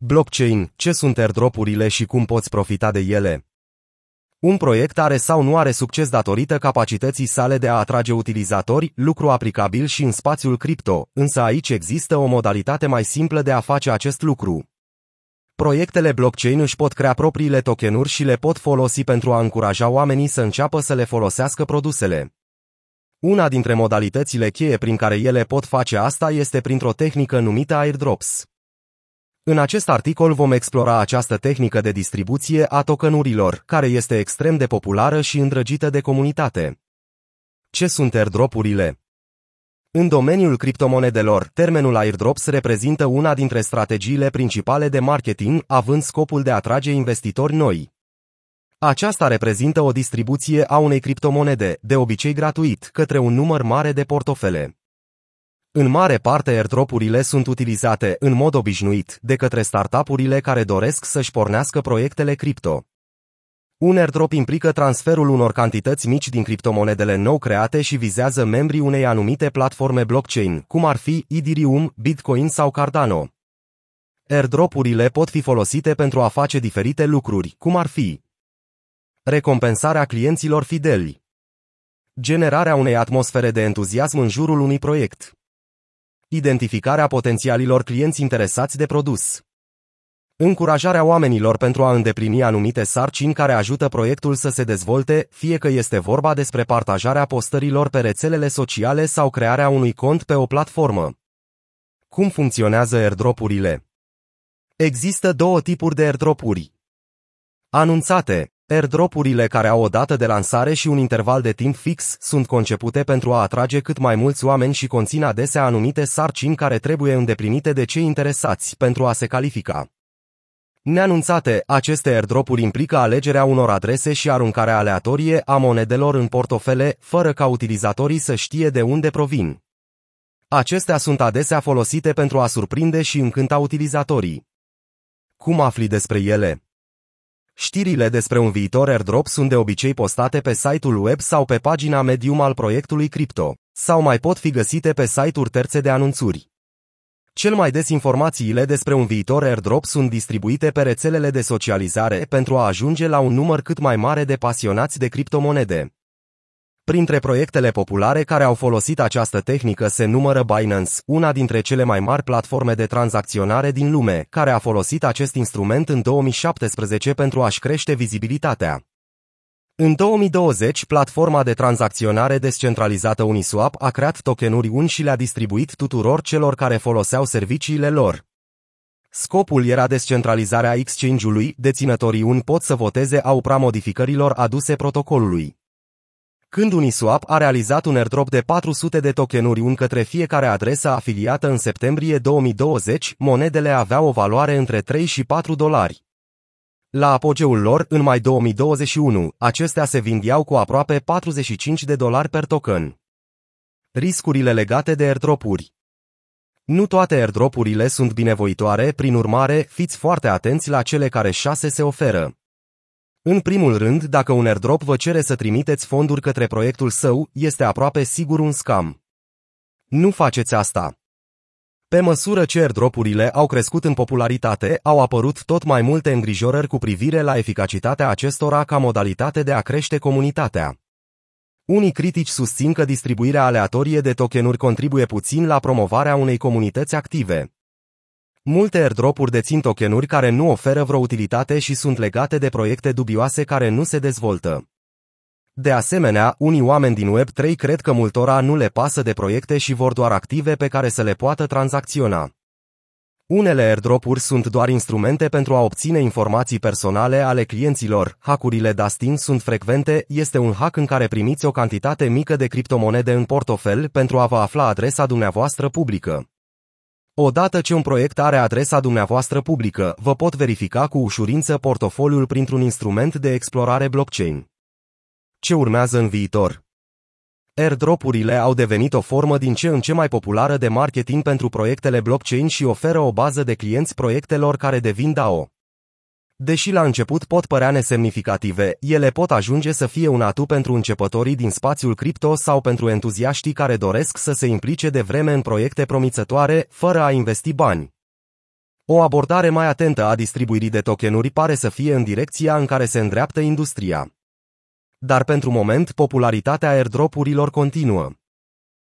Blockchain, ce sunt airdropurile și cum poți profita de ele? Un proiect are sau nu are succes datorită capacității sale de a atrage utilizatori, lucru aplicabil și în spațiul cripto, însă aici există o modalitate mai simplă de a face acest lucru. Proiectele blockchain își pot crea propriile tokenuri și le pot folosi pentru a încuraja oamenii să înceapă să le folosească produsele. Una dintre modalitățile cheie prin care ele pot face asta este printr-o tehnică numită airdrops. În acest articol vom explora această tehnică de distribuție a tokenurilor, care este extrem de populară și îndrăgită de comunitate. Ce sunt airdropurile? În domeniul criptomonedelor, termenul airdrops reprezintă una dintre strategiile principale de marketing, având scopul de a atrage investitori noi. Aceasta reprezintă o distribuție a unei criptomonede, de obicei gratuit, către un număr mare de portofele. În mare parte airdropurile sunt utilizate în mod obișnuit de către startup-urile care doresc să-și pornească proiectele cripto. Un airdrop implică transferul unor cantități mici din criptomonedele nou create și vizează membrii unei anumite platforme blockchain, cum ar fi Ethereum, Bitcoin sau Cardano. Airdropurile pot fi folosite pentru a face diferite lucruri, cum ar fi recompensarea clienților fideli, generarea unei atmosfere de entuziasm în jurul unui proiect, Identificarea potențialilor clienți interesați de produs. Încurajarea oamenilor pentru a îndeplini anumite sarcini care ajută proiectul să se dezvolte, fie că este vorba despre partajarea postărilor pe rețelele sociale sau crearea unui cont pe o platformă. Cum funcționează airdropurile? Există două tipuri de airdropuri. Anunțate, Airdropurile care au o dată de lansare și un interval de timp fix sunt concepute pentru a atrage cât mai mulți oameni și conțin adesea anumite sarcini care trebuie îndeplinite de cei interesați pentru a se califica. Neanunțate, aceste airdropuri implică alegerea unor adrese și aruncarea aleatorie a monedelor în portofele, fără ca utilizatorii să știe de unde provin. Acestea sunt adesea folosite pentru a surprinde și încânta utilizatorii. Cum afli despre ele? Știrile despre un viitor airdrop sunt de obicei postate pe site-ul web sau pe pagina Medium al proiectului cripto, sau mai pot fi găsite pe site-uri terțe de anunțuri. Cel mai des informațiile despre un viitor airdrop sunt distribuite pe rețelele de socializare pentru a ajunge la un număr cât mai mare de pasionați de criptomonede. Printre proiectele populare care au folosit această tehnică se numără Binance, una dintre cele mai mari platforme de tranzacționare din lume, care a folosit acest instrument în 2017 pentru a-și crește vizibilitatea. În 2020, platforma de tranzacționare descentralizată Uniswap a creat tokenuri UN și le-a distribuit tuturor celor care foloseau serviciile lor. Scopul era descentralizarea exchange-ului, deținătorii UN pot să voteze asupra modificărilor aduse protocolului. Când Uniswap a realizat un airdrop de 400 de tokenuri un către fiecare adresă afiliată în septembrie 2020, monedele aveau o valoare între 3 și 4 dolari. La apogeul lor, în mai 2021, acestea se vindeau cu aproape 45 de dolari per token. Riscurile legate de airdropuri Nu toate airdropurile sunt binevoitoare, prin urmare, fiți foarte atenți la cele care șase se oferă. În primul rând, dacă un airdrop vă cere să trimiteți fonduri către proiectul său, este aproape sigur un scam. Nu faceți asta. Pe măsură ce airdropurile au crescut în popularitate, au apărut tot mai multe îngrijorări cu privire la eficacitatea acestora ca modalitate de a crește comunitatea. Unii critici susțin că distribuirea aleatorie de tokenuri contribuie puțin la promovarea unei comunități active. Multe airdropuri dețin tokenuri care nu oferă vreo utilitate și sunt legate de proiecte dubioase care nu se dezvoltă. De asemenea, unii oameni din Web3 cred că multora nu le pasă de proiecte și vor doar active pe care să le poată tranzacționa. Unele airdropuri sunt doar instrumente pentru a obține informații personale ale clienților. Hackurile Dustin sunt frecvente, este un hack în care primiți o cantitate mică de criptomonede în portofel pentru a vă afla adresa dumneavoastră publică. Odată ce un proiect are adresa dumneavoastră publică, vă pot verifica cu ușurință portofoliul printr-un instrument de explorare blockchain. Ce urmează în viitor? Airdropurile au devenit o formă din ce în ce mai populară de marketing pentru proiectele blockchain și oferă o bază de clienți proiectelor care devin DAO. Deși la început pot părea nesemnificative, ele pot ajunge să fie un atu pentru începătorii din spațiul cripto sau pentru entuziaștii care doresc să se implice de vreme în proiecte promițătoare, fără a investi bani. O abordare mai atentă a distribuirii de tokenuri pare să fie în direcția în care se îndreaptă industria. Dar pentru moment, popularitatea airdrop-urilor continuă.